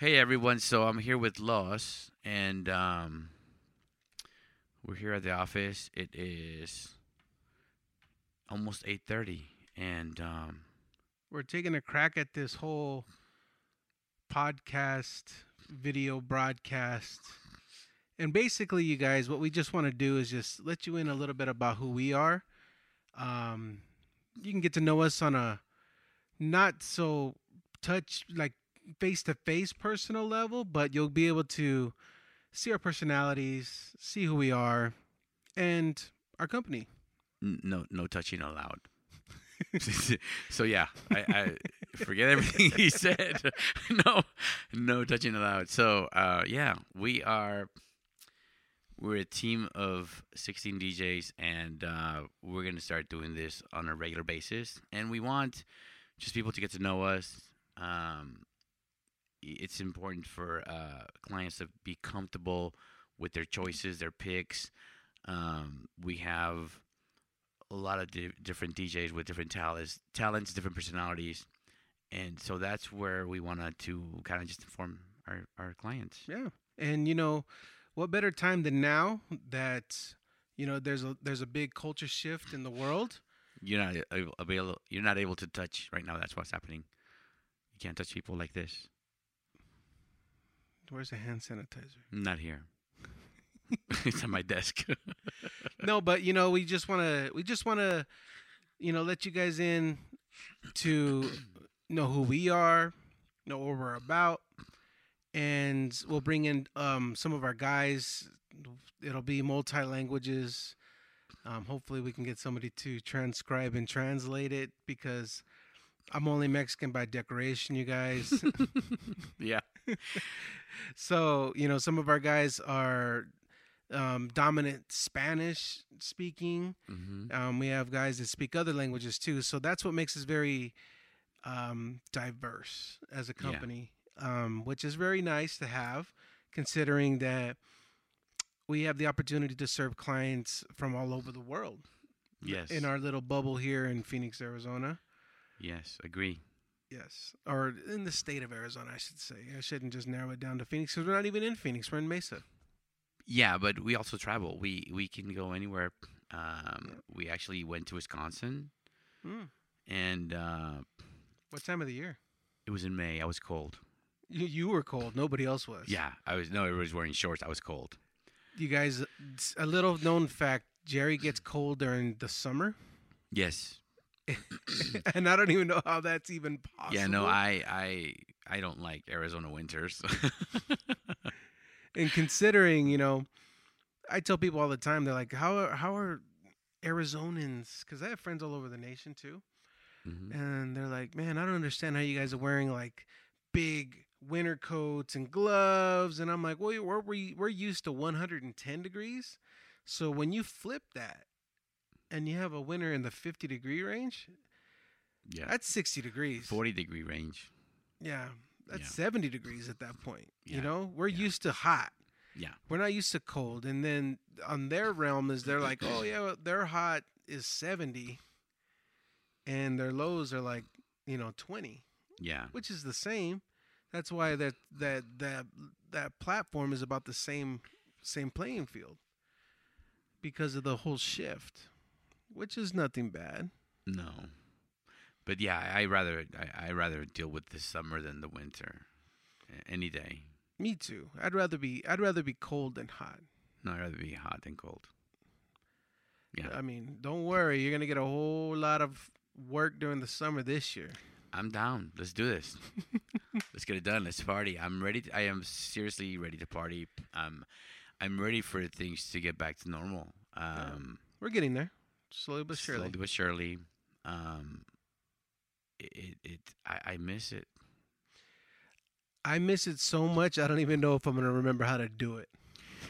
Hey everyone, so I'm here with Los, and um, we're here at the office. It is almost 8:30, and um, We're taking a crack at this whole podcast, video broadcast. And basically, you guys, what we just want to do is just let you in a little bit about who we are. Um, you can get to know us on a not so touch, like face to face personal level, but you'll be able to see our personalities, see who we are, and our company. no no touching allowed. so yeah, I, I forget everything he said. no, no touching allowed. So uh, yeah, we are we're a team of 16 DJs, and uh, we're gonna start doing this on a regular basis. And we want just people to get to know us. Um, it's important for uh, clients to be comfortable with their choices, their picks. Um, we have a lot of di- different DJs with different talents, talents, different personalities, and so that's where we wanted to kind of just inform our, our clients. Yeah. And you know, what better time than now that you know there's a there's a big culture shift in the world. You're not able. You're not able to touch right now. That's what's happening. You can't touch people like this. Where's the hand sanitizer? Not here. it's on my desk. no, but you know, we just want to we just want to you know, let you guys in to know who we are, know what we're about, and we'll bring in um some of our guys. It'll be multi languages. Um, hopefully, we can get somebody to transcribe and translate it because I'm only Mexican by decoration, you guys. yeah. so you know, some of our guys are um, dominant Spanish speaking. hmm Um, we have guys that speak other languages too. So that's what makes us very um, diverse as a Yeah. company, um, which is very nice to have, considering that we have the opportunity to serve clients from all over the world Yes. in our little bubble here in Phoenix, Arizona. yes. Agree. Yes, or in the state of Arizona, I should say. I shouldn't just narrow it down to Phoenix because we're not even in Phoenix. We're in Mesa. Yeah, but we also travel. We we can go anywhere. Um, we actually went to Wisconsin, Hmm. and uh, What time of the year? it was in May. I was cold. You, you were cold. Nobody else was. Yeah, I was. No, everybody was wearing shorts. I was cold. You guys, a little known fact: Jerry gets cold during the summer, Yes. and I don't even know how that's even possible. Yeah. No, I I I don't like Arizona winters. And considering, you know, I tell people all the time, they're like, "How are, how are Arizonans?" Because I have friends all over the nation too, Mhm. and they're like, "Man, I don't understand how you guys are wearing like big winter coats and gloves." And I'm like, "Well, we're we're used to 110 degrees, so when you flip that, and you have a winter in the 50 degree range, Yeah. that's 60 degrees. Forty degree range. Yeah, that's Yeah. 70 degrees at that point. Yeah, You know, we're yeah. used to hot. Yeah. We're not used to cold. And then on their realm is they're like, oh yeah, well, their hot is 70, and their lows are like, you know, 20, Yeah. which is the same. That's why that that that that platform is about the same same playing field because of the whole shift, which is nothing bad. No. But yeah, I rather I, I rather deal with the summer than the winter. Any day. Me too. I'd rather be I'd rather be cold than hot. No, I'd rather be hot than cold. Yeah. I mean, don't worry, you're gonna get a whole lot of work during the summer this year. I'm down. Let's do this. Let's get it done. Let's party. I'm ready. To, I am seriously ready to party. Um, I'm ready for things to get back to normal. Um, We're getting there, slowly but surely. slowly but surely. Um, it, it, it I, I miss it. I miss it so much. I don't even know if I'm gonna remember how to do it.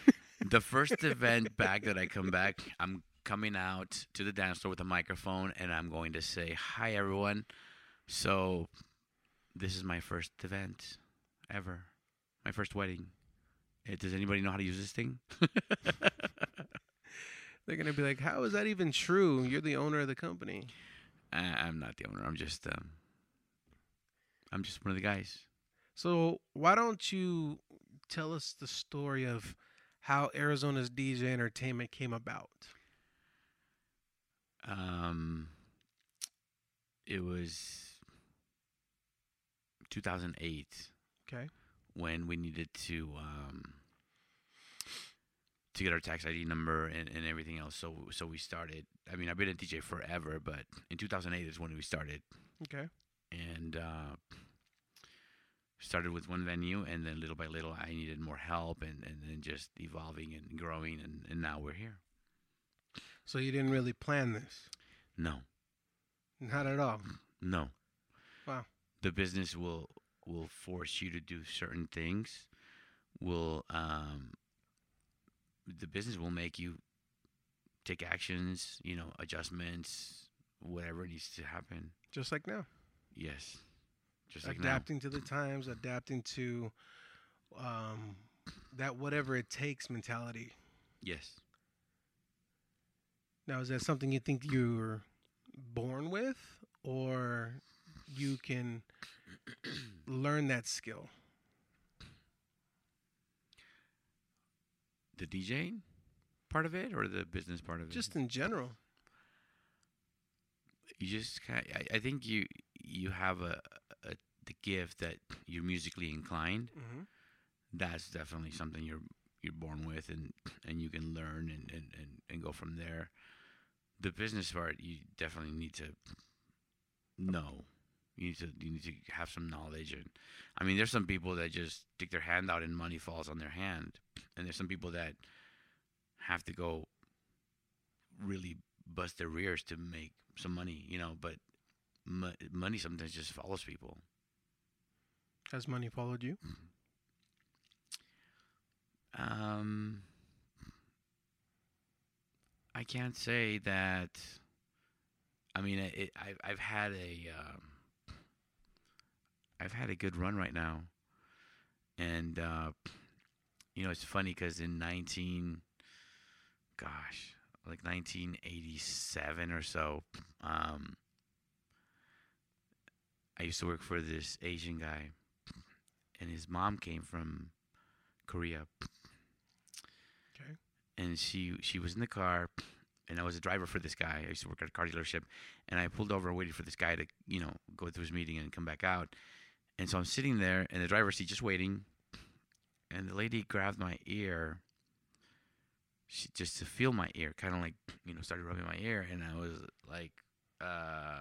The first event back that I come back, I'm coming out to the dance floor with a microphone and I'm going to say, Hi, everyone. So, this is my first event ever, my first wedding. Eh, Does anybody know how to use this thing? They're gonna be like, "How is that even true? You're the owner of the company." I, I'm not the owner. I'm just, um, I'm just one of the guys. So why don't you tell us the story of how Arizona's DJ Entertainment came about? Um, it was 2008 Okay. when we needed to um, to get our tax ID number and, and everything else. So so we started. I mean, I've been a DJ forever, but in 2008 is when we started, Okay. and uh, started with one venue, and then little by little, I needed more help, and and then just evolving and growing, and, and now we're here. So you didn't really plan this? No, Not at all. no. Wow. The business will will force you to do certain things. Will um, the business will make you take actions, you know, adjustments, whatever needs to happen. Just like now. Yes, just like now. adapting to the times, adapting to um, that whatever it takes mentality. Yes. Now, is that something you think you're born with, or you can learn that skill? The DJing part of it, or the business part of it. Just in general. you just kind I, I think you you have a, a the gift that you're musically inclined. Mm-hmm. That's definitely something you're you're born with, and and you can learn and and and, and go from there. The business part, you definitely need to know. You need to you need to have some knowledge, and I mean, there's some people that just stick their hand out and money falls on their hand, and there's some people that have to go really bust their rears to make some money, you know. But mo- money sometimes just follows people. Has money followed you? Um, I can't say that. I mean, it, I've I've had a um, I've had a good run right now, and uh, you know it's funny because in nineteen, gosh, like nineteen eighty seven or so, um, I used to work for this Asian guy, and his mom came from Korea Okay. and she she was in the car and I was a driver for this guy. I used to work at a car dealership and I pulled over waiting for this guy to, you know, go through his meeting and come back out. And so I'm sitting there in the driver's seat just waiting and the lady grabbed my ear she just to feel my ear, kind of like, you know, started rubbing my ear and I was like uh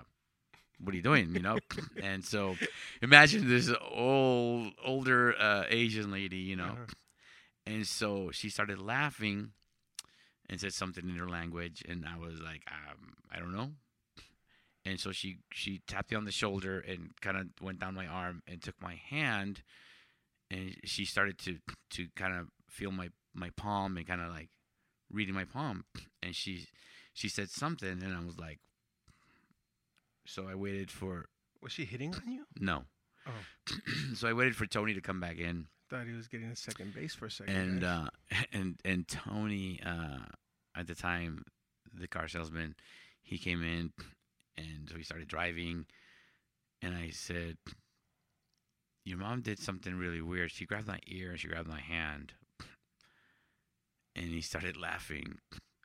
what are you doing, you know? and so imagine this old older uh Asian lady, you know, Uh-huh. and so she started laughing and said something in her language. And I was like, um, I don't know. And so she, she tapped me on the shoulder and kind of went down my arm and took my hand. And she started to, to kind of feel my, my palm and kind of like reading my palm. And she, she said something. And I was like, so I waited for, Was she hitting on you? no. Oh. so I waited for Tony to come back in. Thought he was getting a second base for a second. and uh and and Tony uh at the time the car salesman he came in and so he started driving and I said your mom did something really weird she grabbed my ear and she grabbed my hand and he started laughing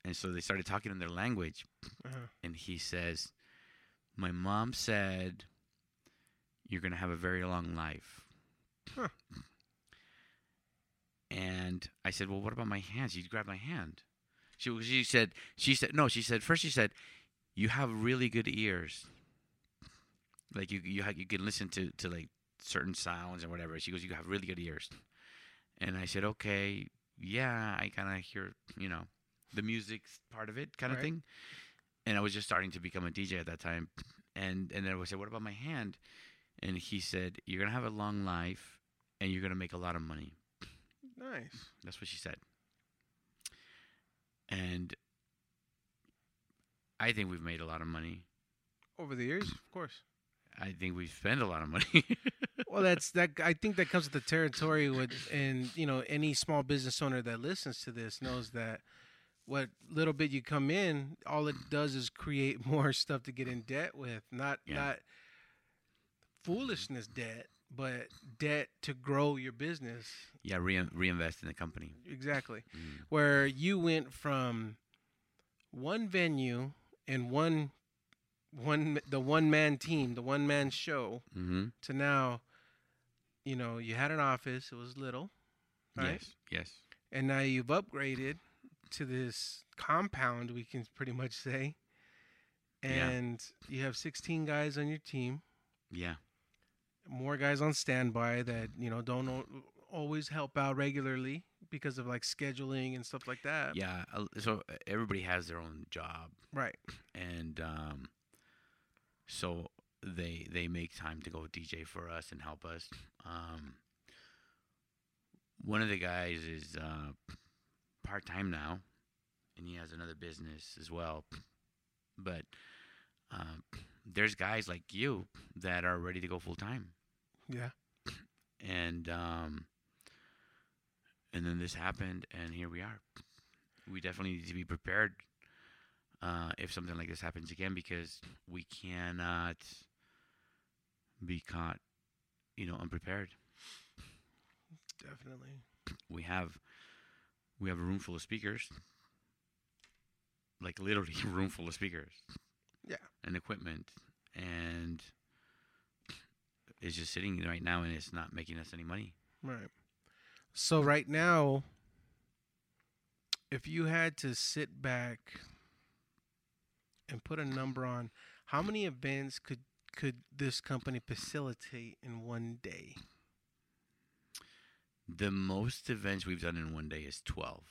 and so they started talking in their language Uh-huh. and he says my mom said you're going to have a very long life Huh. and I said, "Well, what about my hands? You grabbed my hand." She she said she said no. She said first she said, "You have really good ears. Like you you you can listen to to like certain sounds and whatever." She goes, "You have really good ears." And I said, "Okay, yeah, I kind of hear you know the music part of it, kind of Right. thing." And I was just starting to become a DJ at that time, and and then I said, "What about my hand?" And he said, "You're gonna have a long life, and you're gonna make a lot of money." Nice. That's what she said. And I think we've made a lot of money. Over the years, of course. I think we spend a lot of money. Well, that's that. I think that comes with the territory. With and you know, any small business owner that listens to this knows that what little bit you come in, all it does is create more stuff to get in debt with. Not Yeah. not foolishness debt, but debt to grow your business. Yeah, rein reinvest in the company. Exactly. Mm. Where you went from one venue and one one the one man team, the one man show Mm-hmm. to now you know, you had an office, it was little, right? Yes. Yes. And now you've upgraded to this compound, we can pretty much say. Yeah. And you have 16 guys on your team, Yeah. more guys on standby that, you know, don't al- always help out regularly because of like scheduling and stuff like that. Yeah. So everybody has their own job, Right. and um, so they they make time to go DJ for us and help us. Um, one of the guys is uh, part time now, and he has another business as well. But um, there's guys like you that are ready to go full time, Yeah. and um, and then this happened, and here we are. We definitely need to be prepared uh, if something like this happens again, because we cannot be caught, you know, unprepared. Definitely. We have we have a room full of speakers, like literally a room full of speakers. Yeah. And equipment, and it's just sitting right now, and it's not making us any money. Right. So right now, if you had to sit back and put a number on how many events could could this company facilitate in one day? The most events we've done in one day is 12.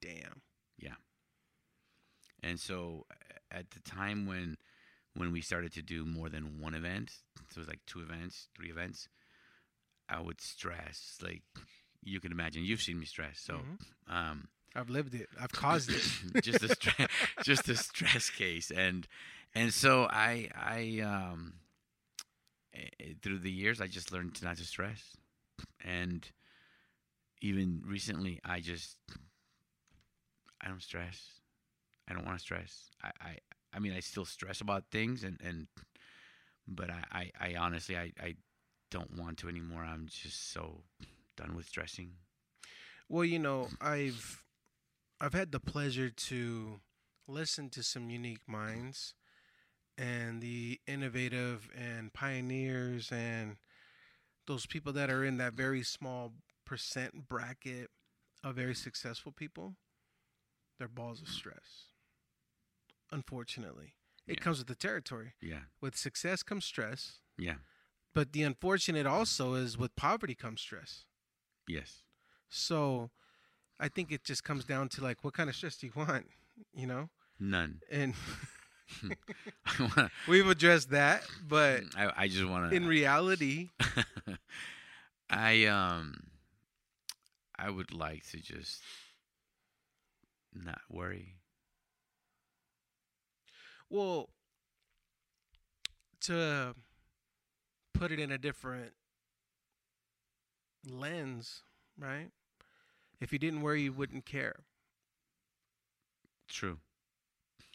Damn. Yeah. And so at the time when when we started to do more than one event, so it was like two events, three events, I would stress like you can imagine. You've seen me stress. So Mhm. um I've lived it. I've caused it. just a stre- just a stress case and and so I I um eh, through the years I just learned to not to stress and even recently I just I don't stress I don't want to stress I, I I mean I still stress about things and and but I I, I honestly I, I don't want to anymore I'm just so done with stressing Well, you know, I've I've had the pleasure to listen to some unique minds and the innovative and pioneers and those people that are in that very small percent bracket of very successful people. They're balls of stress. Unfortunately, it Yeah. comes with the territory. yeah With success comes stress, yeah but the unfortunate also is with poverty comes stress. yes So I think it just comes down to like what kind of stress do you want, you know? none And wanna- we've addressed that, but I, I just want to. in reality, I um, I would like to just not worry. well, to put it in a different lens, right? If you didn't worry, you wouldn't care. True.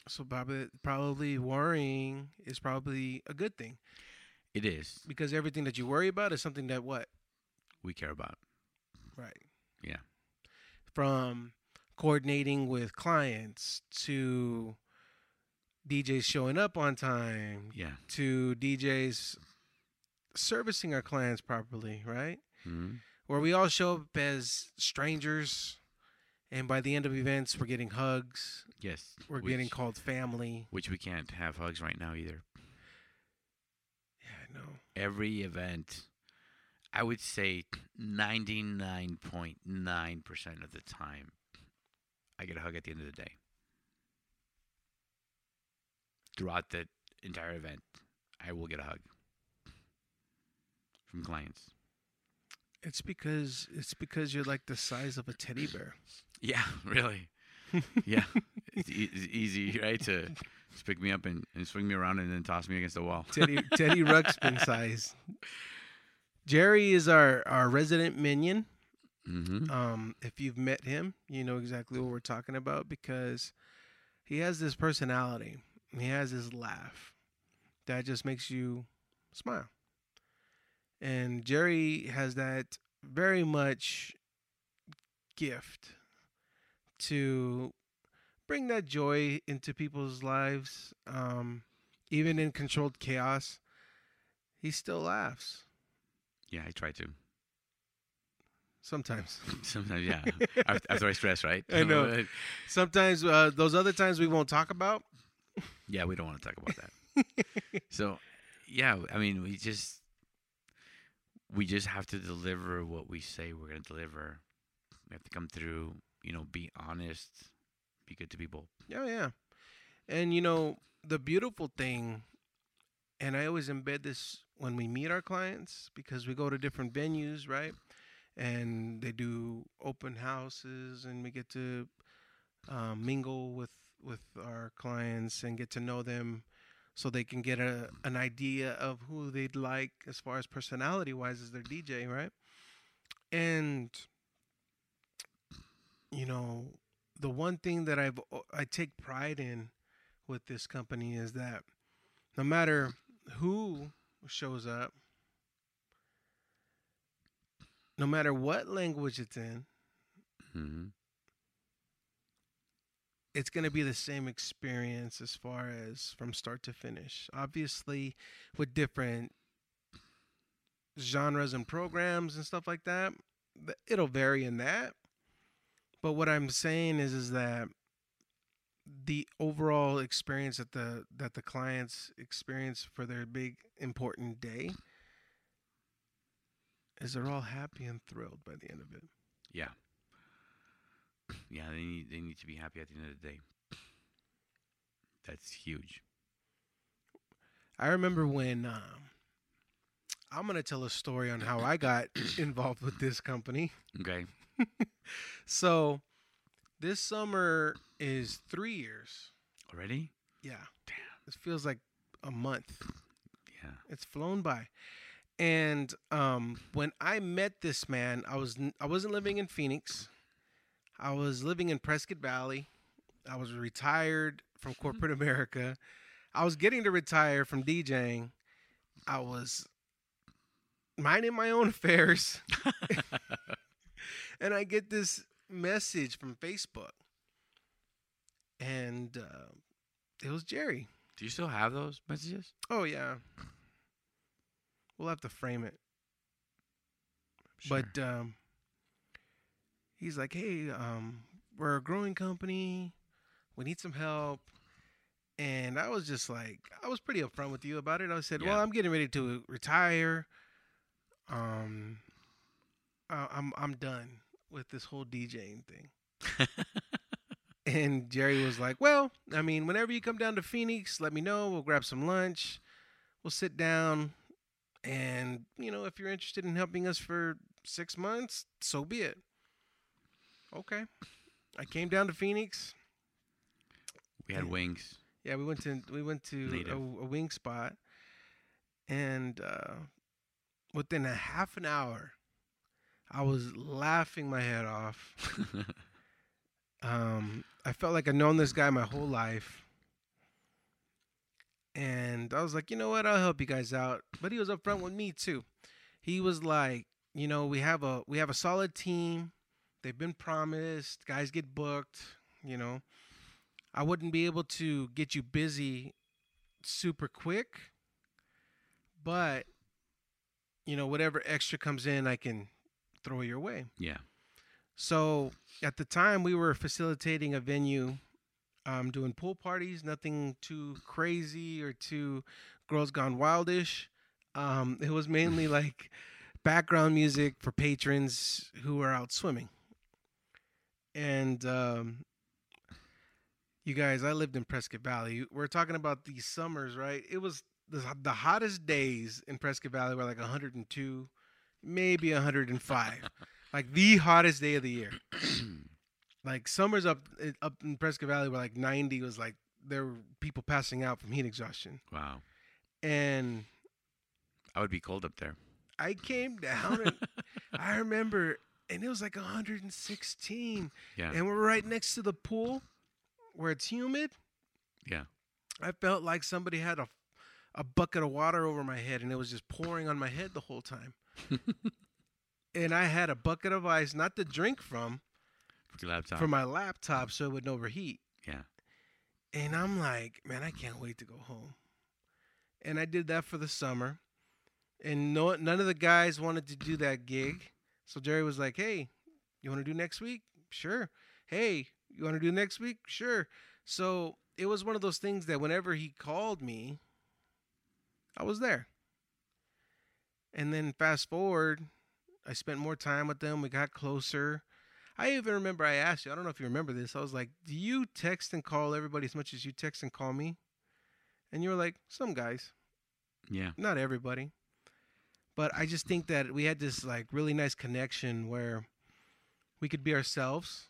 So probably, probably worrying is probably a good thing It is. because everything that you worry about is something that what We care about. Right. Yeah. From coordinating with clients to DJs showing up on time Yeah. to DJs servicing our clients properly, right? hmm Where we all show up as strangers and by the end of events we're getting hugs, Yes. we're which, getting called family. Which we can't have hugs right now either. Yeah, no. Every event, I would say ninety nine point nine percent of the time, I get a hug at the end of the day. Throughout the entire event, I will get a hug from clients. It's because it's because you're like the size of a teddy bear. Yeah, really. yeah, it's, e- it's easy, right? To just pick me up and, and swing me around and then toss me against the wall. Teddy Teddy Ruxpin size. Jerry is our our resident minion. hmm Um, if you've met him, you know exactly what we're talking about because he has this personality. He has this laugh that just makes you smile. And Jerry has that very much gift to bring that joy into people's lives. Um, even in controlled chaos, he still laughs Yeah, I try to. sometimes. Sometimes, yeah. after, I stress, right? I know. Sometimes uh, those other times we won't talk about. Yeah, we don't want to talk about that. so, yeah, I mean, we just we just have to deliver what we say we're going to deliver. We have to come through, you know, be honest, be good to people. Yeah, yeah. And you know, the beautiful thing, and I always embed this when we meet our clients because we go to different venues, right? And they do open houses, and we get to um, mingle with with our clients and get to know them, so they can get a an idea of who they'd like as far as personality wise as their DJ, right? And you know, the one thing that I've I take pride in with this company is that no matter who shows up, no matter what language it's in, hmm it's going to be the same experience as far as from start to finish. Obviously, with different genres and programs and stuff like that, it'll vary in that. But what I'm saying is is that the overall experience that the that the clients experience for their big important day is they're all happy and thrilled by the end of it. Yeah. Yeah, they need they need to be happy at the end of the day. That's huge. I remember when um, I'm gonna tell a story on how I got involved with this company. Okay. So this summer is three years. Already? Yeah, Damn. it feels like a month. Yeah. It's flown by. And um, when I met this man, I was I wasn't living in Phoenix. I was living in Prescott Valley. I was retired from corporate America. I was getting to retire from DJing. I was minding my own affairs, and I get this message from Facebook, and uh, it was Jerry. Do you still have those messages? Oh yeah. We'll have to frame it. Sure. But um he's like, "Hey, um we're a growing company. We need some help." And I was just like, I was pretty upfront with you about it. I said, "Well, I'm getting ready to retire. Um I- I'm I'm done with this whole DJing thing." And Jerry was like, "Well, I mean, whenever you come down to Phoenix, let me know. We'll grab some lunch. We'll sit down, and you know, if you're interested in helping us for six months, so be it." Okay. I came down to Phoenix. we had wings. Yeah, we went to we went to a, a wing spot, and uh, within a half an hour, I was laughing my head off. Um, I felt like I've known this guy my whole life. And I was like, you know what? I'll help you guys out. But he was upfront with me too. He was like, you know, we have a we have a solid team. They've been promised. Guys get booked. You know, I wouldn't be able to get you busy super quick, but you know, whatever extra comes in, I can throw your way. yeah. So at the time, we were facilitating a venue, um, doing pool parties. Nothing too crazy or too girls gone wildish. Um, it was mainly like background music for patrons who are out swimming. And um, you guys, I lived in Prescott Valley. We're talking about these summers, right? It was the, the hottest days in Prescott Valley were like 102, maybe 105 like the hottest day of the year. like summers up up in Prescott Valley were like 90 was like there were people passing out from heat exhaustion. wow. And I would be cold up there. I came down and I remember and it was like 116 Yeah. and we're right next to the pool where it's humid. Yeah. I felt like somebody had a a bucket of water over my head, and it was just pouring on my head the whole time. and I had a bucket of ice, not to drink from, For laptop. for my laptop, so it wouldn't overheat. yeah. And I'm like, man, I can't wait to go home. And I did that for the summer. And no, none of the guys wanted to do that gig. So Jerry was like, hey, you want to do next week? Sure. Hey, you want to do next week? Sure. So it was one of those things that whenever he called me, I was there. And then fast forward, I spent more time with them. We got closer. I even remember I asked you, I don't know if you remember this. I was like, Do you text and call everybody as much as you text and call me? And you were like, Some guys, Yeah. not everybody. But I just think that we had this like really nice connection where we could be ourselves,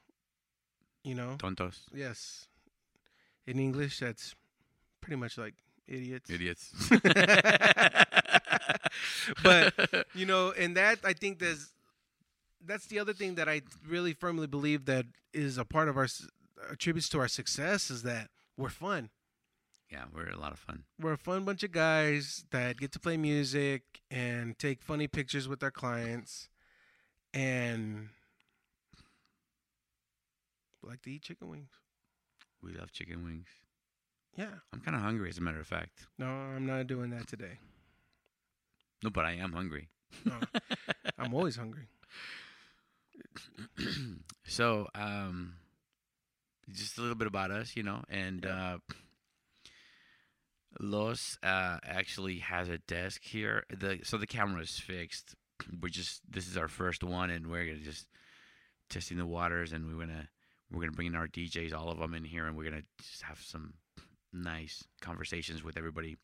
you know? Tontos. Yes. In English, that's pretty much like idiots. Idiots. But, You know, and that I think that's that's the other thing that I really firmly believe that is a part of our attributes to our success is that we're fun. Yeah, we're a lot of fun. We're a fun bunch of guys that get to play music and take funny pictures with our clients and like to eat chicken wings. We love chicken wings. Yeah. I'm kind of hungry, as a matter of fact. No, I'm not doing that today. No, but I am hungry. No, I'm always hungry. so, um, just a little bit about us, you know, and uh, Los uh, actually has a desk here. The so the camera is fixed. We're just this is our first one, and we're gonna just testing the waters, and we're gonna we're gonna bring in our DJs, all of them in here, and we're gonna just have some nice conversations with everybody,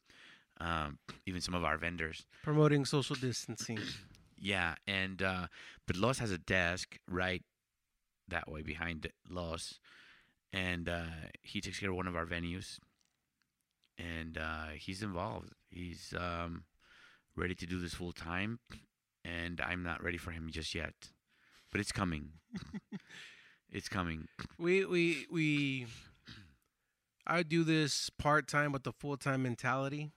um, even some of our vendors. Promoting social distancing. Yeah, and uh, but Los has a desk right that way behind Los, and uh, he takes care of one of our venues, and uh, he's involved. He's um, ready to do this full time, and I'm not ready for him just yet, but it's coming. it's coming. We we we I do this part time with a full time mentality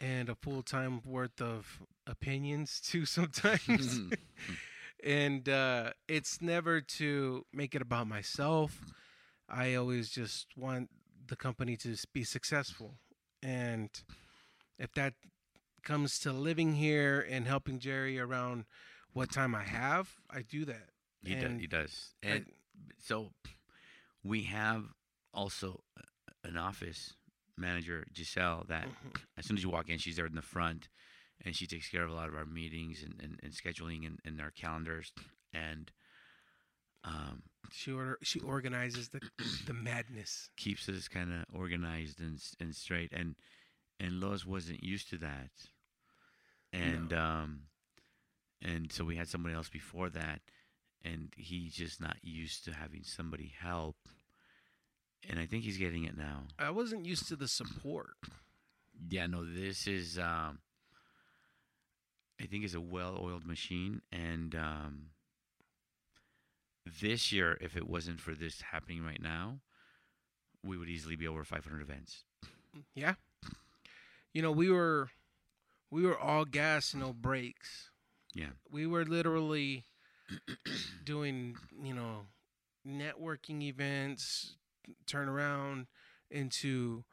and a full time worth of opinions too sometimes. and uh it's never to make it about myself. I always just want the company to be successful. And if that comes to living here and helping Jerry around what time I have, I do that. he does. He does. I- And so we have also an office manager, Giselle, that Mhm. as soon as you walk in, she's there in the front, and she takes care of a lot of our meetings and, and, and scheduling and, and our calendars, and um, She order, she organizes the the madness. keeps us kind of organized and and straight. And and Los wasn't used to that, and um, and so we had somebody else before that, and he's just not used to having somebody help. And I think he's getting it now. I wasn't used to the support. Yeah, no, this is um I think it's a well-oiled machine and um this year if it wasn't for this happening right now, we would easily be over 500 events. Yeah. You know, we were we were all gas, no brakes. Yeah. We were literally doing, you know, networking events, turn around into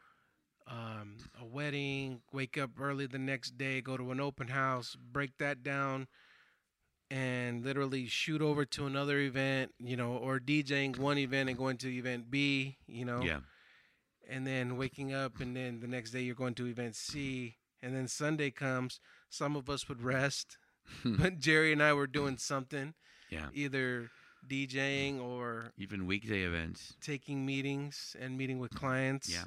um, a wedding, wake up early the next day, go to an open house, break that down, and literally shoot over to another event, you know, or DJing one event and going to event B, you know Yeah. and then waking up and then the next day you're going to event C and then Sunday comes some of us would rest but Jerry and I were doing something Yeah. either DJing or Even weekday events. taking meetings and meeting with clients Yeah.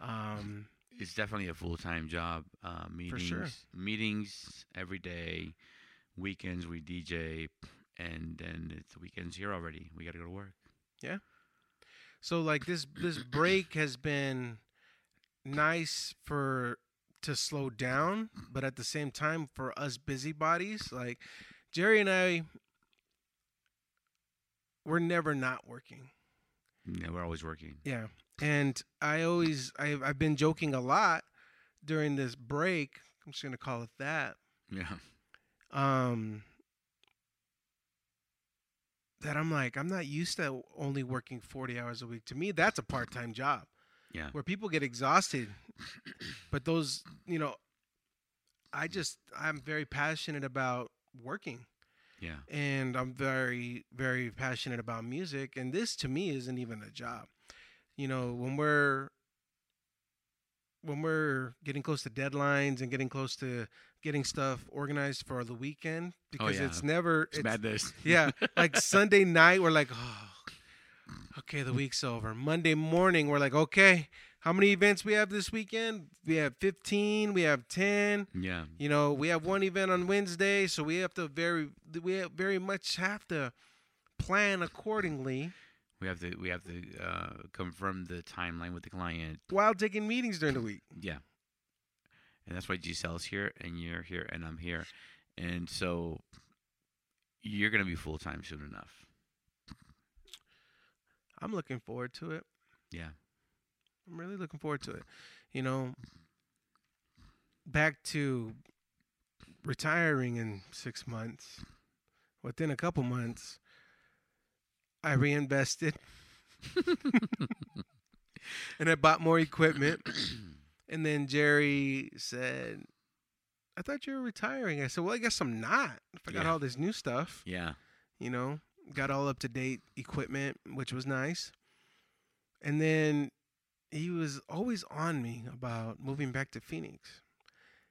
um It's definitely a full-time job. Uh meetings sure. meetings every day. Weekends we DJ and then it's the weekends here already. We got to go to work. Yeah. So like this this break has been nice for to slow down but at the same time for us busybodies like Jerry and I we're never not working Yeah, we're always working. Yeah, and I always I've I've been joking a lot during this break. I'm just gonna call it that. Yeah. Um, that I'm like, I'm not used to only working 40 hours a week. To me, that's a part time job Yeah. where people get exhausted. but those, you know, I just, I'm very passionate about working Yeah. and I'm very, very passionate about music. And this to me isn't even a job. You know, when we're, when we're getting close to deadlines and getting close to getting stuff organized for the weekend, because yeah. it's never, It's, it's, madness. yeah, like Sunday night, we're like, oh, okay, the week's over. Monday morning, we're like, okay, how many events we have this weekend? We have 15, we have 10. Yeah. You know, we have one event on Wednesday, so we have to very, we have very much have to plan accordingly We have to we have to uh, confirm the timeline with the client. while taking meetings during the week. Yeah. And that's why Giselle's here and you're here and I'm here. And so you're gonna be full time soon enough. I'm looking forward to it. Yeah. I'm really looking forward to it. You know, back to retiring in six months. Within a couple months, I reinvested and I bought more equipment. And then Jerry said, I thought you were retiring. I said, Well, I guess I'm not. If I got Yeah. all this new stuff, Yeah. you know, got all up to date equipment, which was nice. And then he was always on me about moving back to Phoenix.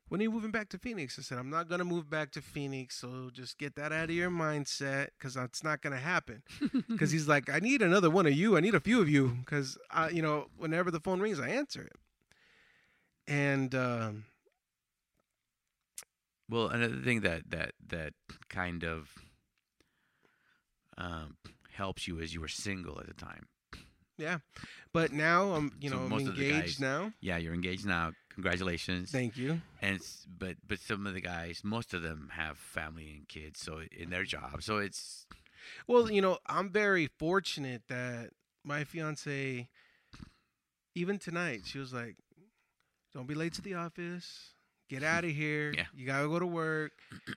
When are you moving back to Phoenix? I said, I'm not going to move back to Phoenix. So just get that out of your mindset because it's not going to happen. Because he's like, I need another one of you. I need a few of you. Because, you know, whenever the phone rings, I answer it. And, um, Well, another thing that that that kind of um, helps you is you were single at the time. yeah. But now I'm, you So know, I'm engaged guys- now. Yeah, you're engaged now. Congratulations. Thank you. and but but some of the guys, most of them have family and kids, so in their job, so it's Well, you know, I'm very fortunate that my fiance, even tonight, she was like, "Don't be late to the office. Get out of here. Yeah. You gotta go to work."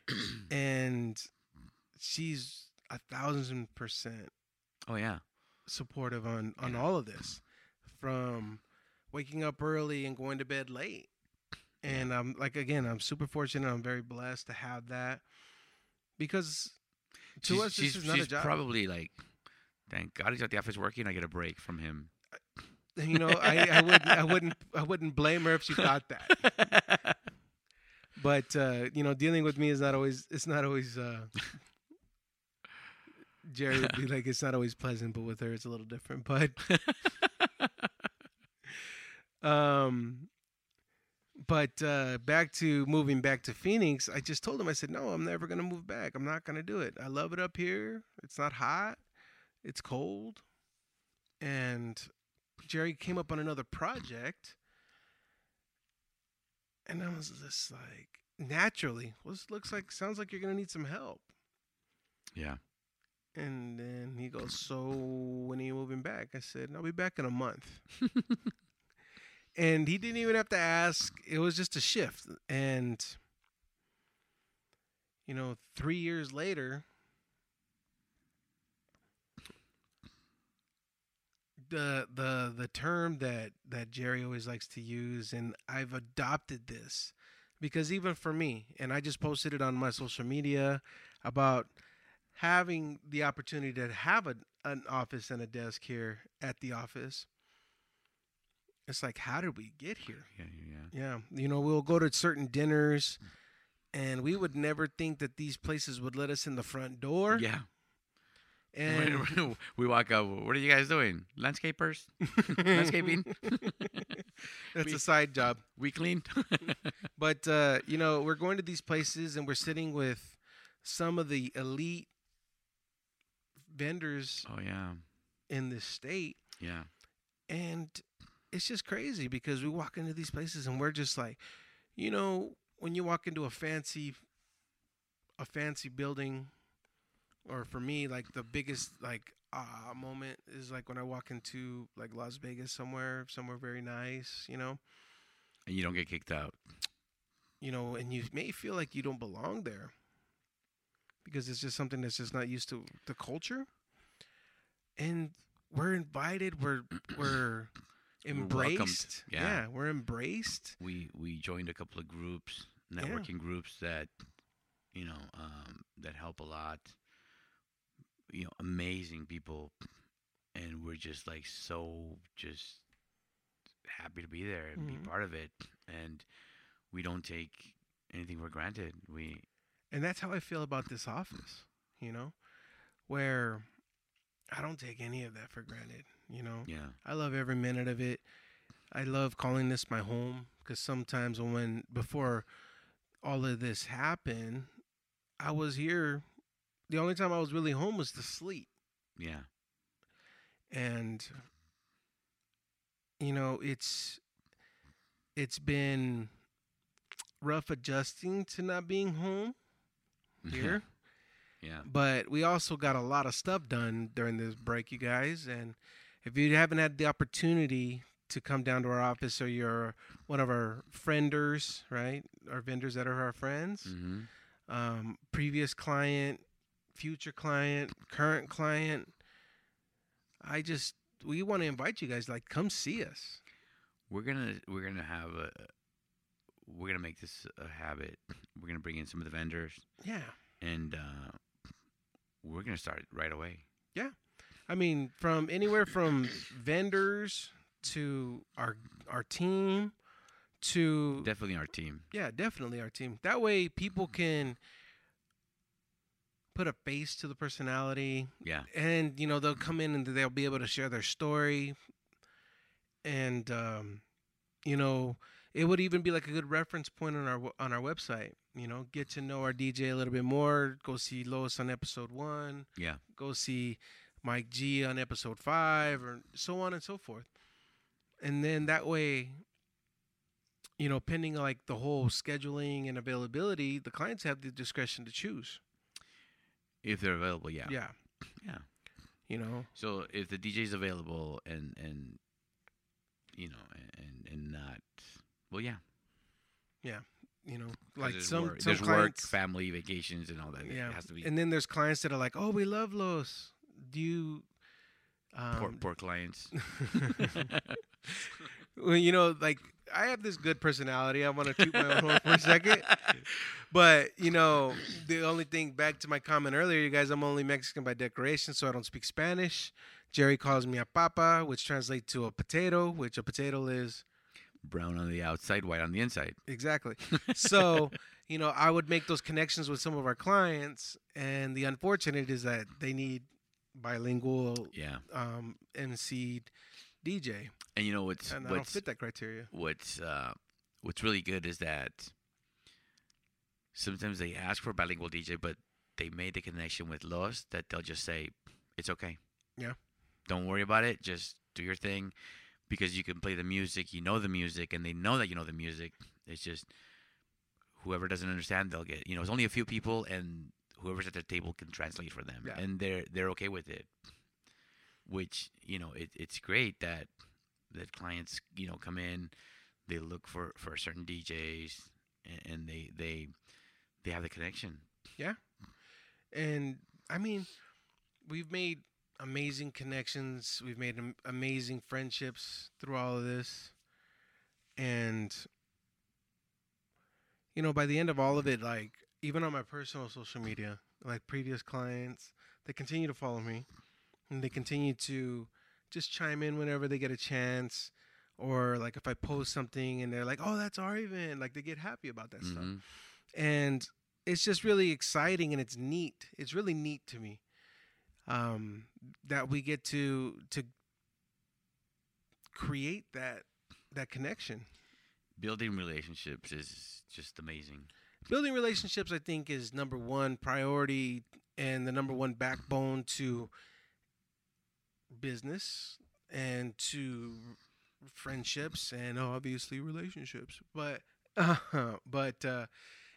and she's a thousand percent oh yeah, supportive on on Yeah. all of this, from waking up early and going to bed late. And I'm like, again, I'm super fortunate. I'm very blessed to have that because to she's, us, she's, this is not a job. probably like, thank God he's at the office working. I get a break from him. You know, I, I wouldn't I wouldn't I wouldn't blame her if she thought that. But uh, you know, dealing with me is not always it's not always uh Jerry would be like it's not always pleasant, but with her it's a little different. But um but uh back to moving back to Phoenix, I just told him I said, "No, I'm never to move back. I'm not to do it. I love it up here. It's not hot. It's cold." And Jerry came up on another project, and I was just like, naturally, well, this looks like sounds like you're gonna need some help. yeah, And then he goes, "So when are you moving back?" I said, "I'll be back in a month." and he didn't even have to ask; it was just a shift. And you know, three years later, the the the term that that Jerry always likes to use, and I've adopted this because even for me, and I just posted it on my social media about having the opportunity to have a, an office and a desk here at the office. It's like, how did we get here? yeah, yeah. Yeah, you know, we'll go to certain dinners, and we would never think that these places would let us in the front door. Yeah. And we walk up. What are you guys doing? Landscapers? Landscaping? That's We- a side job. We clean? But uh, you know, we're going to these places and we're sitting with some of the elite vendors oh yeah, in this state, yeah, and it's just crazy because we walk into these places and we're just like, you know, when you walk into a fancy, a fancy building, or for me, like the biggest like ah moment is like when I walk into like Las Vegas somewhere, somewhere very nice, you know. and you don't get kicked out. you know, and you may feel like you don't belong there because it's just something that's just not used to the culture. And we're invited, we're we're embraced. yeah. we're embraced. We we joined a couple of groups, networking groups that you know um, that help a lot. You know, amazing people, and we're just like so just happy to be there and Mhm. be part of it. And we don't take anything for granted. We And that's how I feel about this office, you know, where I don't take any of that for granted, you know. yeah I love every minute of it. I love calling this my home because sometimes when before all of this happened, I was here. The only time I was really home was to sleep, yeah and you know it's it's been rough adjusting to not being home here. yeah but we also got a lot of stuff done during this break, you guys. And if you haven't had the opportunity to come down to our office or you're one of our frienders, right? Our vendors that are our friends, hmm um, previous client, future client, current client. I just we want to invite you guys like come see us. we're gonna we're gonna have a we're gonna make this a habit. We're gonna bring in some of the vendors, Yeah. and uh, we're gonna start right away. Yeah, I mean, from anywhere from vendors to our our team to Definitely our team. Yeah, definitely our team. That way people can put a face to the personality. Yeah, and you know they'll come in and they'll be able to share their story. And um you know it would even be like a good reference point on our on our website you know get to know our DJ a little bit more go see Lois on episode 1 yeah, go see Mike G on episode 5 or so on and so forth. And then that way you know pending like the whole scheduling and availability the clients have the discretion to choose if they're available. Yeah. yeah Yeah. you know So if the DJ's available and and you know and and not well, yeah, Yeah. you know, like there's some, work, some there's work, family, vacations, and all that. yeah it has to be and then there's clients that are like oh we love Los do you poor, um, poor clients. well, you know like i have this good personality i want to toot my own horn for a second but you know the only thing back to my comment earlier you guys i'm only mexican by decoration so i don't speak spanish jerry calls me a papa which translates to a potato which a potato is Brown on the outside, white on the inside. Exactly. So, you know, I would make those connections with some of our clients, and the unfortunate is that they need bilingual Yeah, um, MC DJ, and you know what's and I don't what's fit that criteria. what's uh, what's really good is that sometimes they ask for bilingual DJ, but they made the connection with Los that they'll just say it's okay. Yeah. Don't worry about it. Just do your thing because you can play the music. You know the music, and they know that you know the music. It's just whoever doesn't understand, they'll get. You know, it's only a few people, and whoever's at the table can translate for them, Yeah. and they're they're okay with it. Which you know, it, it's great that that clients you know come in, they look for for certain DJs, and, and they they they have the connection. Yeah, and I mean, we've made amazing connections. We've made am- amazing friendships through all of this. And, you know, by the end of all of it, like, even on my personal social media, like previous clients, they continue to follow me and they continue to just chime in whenever they get a chance. Or, like, if I post something and they're like, oh, that's our event, like, they get happy about that stuff Mhm. and it's just really exciting and it's neat. It's really neat to me um, that we get to to create that that connection. Building relationships is just amazing. Building relationships, I think, is number one priority and the number one backbone to business and to friendships and obviously relationships. But but uh,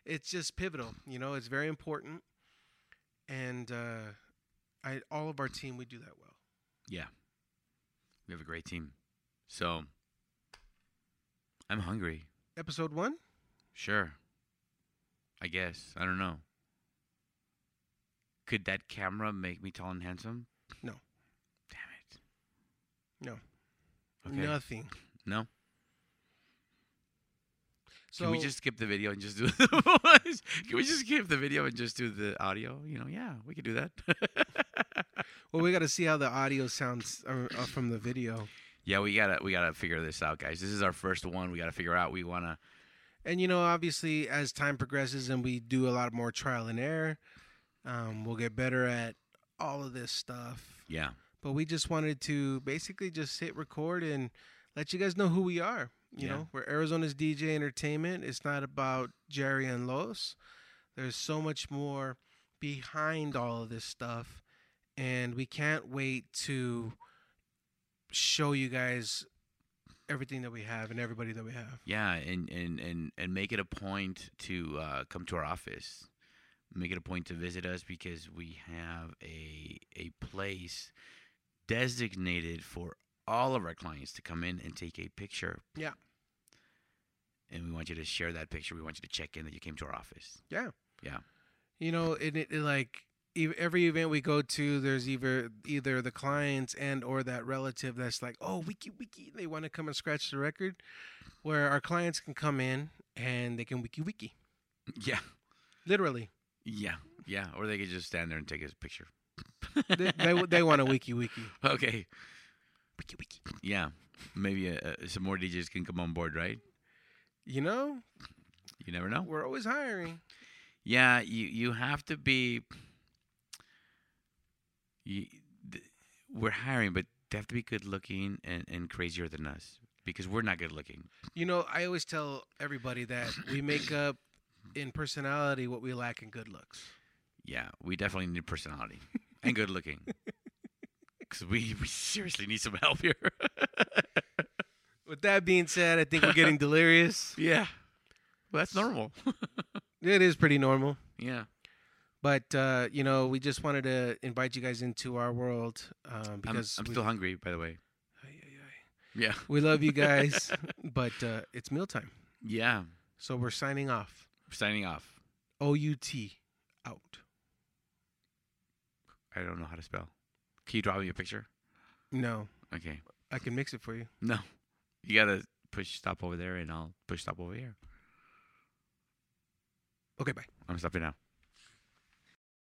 it's just pivotal. You know, it's very important, and uh, I all of our team we do that well. Yeah, we have a great team. So I'm hungry. episode one. Sure. I guess. I don't know. Could that camera make me tall and handsome? No. No. Okay. Nothing. No. So Can we just skip the video and just do the voice? Can we just skip the video and just do the audio? You know, yeah, we could do that. well, we got to see how the audio sounds uh, uh, from the video. yeah, we gotta we gotta figure this out, guys. This is our first one. We gotta figure out. We wanna. And you know, obviously, as time progresses and we do a lot more trial and error, um, we'll get better at all of this stuff. Yeah. But we just wanted to basically just hit record and let you guys know who we are. You Yeah. know, we're Arizona's DJ Entertainment. It's not about Jerry and Los. There's so much more behind all of this stuff, and we can't wait to show you guys everything that we have and everybody that we have. Yeah, and and and and make it a point to uh, come to our office. Make it a point to visit us because we have a a place designated for all of our clients to come in and take a picture. Yeah. And we want you to share that picture. We want you to check in that you came to our office. Yeah. Yeah. You know, and it, it like every event we go to, there's either either the clients and or that relative that's like, oh, wiki wiki, they want to come and scratch the record, where our clients can come in and they can wiki wiki, Yeah. literally. Yeah. Yeah. Or they could just stand there and take a picture. They they, they want a wiki wiki. Okay. Wiki wiki. Yeah. Maybe uh, uh, some more DJs can come on board, right? You know, You never know. we're always hiring. Yeah, you you have to be. You, th- we're hiring, but they have to be good looking and, and crazier than us because we're not good looking. You know, I always tell everybody that we make up in personality what we lack in good looks. Yeah, we definitely need personality and good looking because we, we seriously need some help here. With that being said, I think we're getting delirious. yeah, well, that's normal. It is pretty normal. yeah, But uh, you know, we just wanted to invite you guys into our world um, I'm, because I'm still hungry, by the way. Ay, ay, ay. Yeah, we love you guys, but uh, it's mealtime, yeah. so we're signing off. Signing off. O U T out. I don't know how to spell. Can you draw me a picture? No, Okay. I can mix it for you. No, you gotta push stop over there, and I'll push stop over here. Okay, bye. I'm stopping now.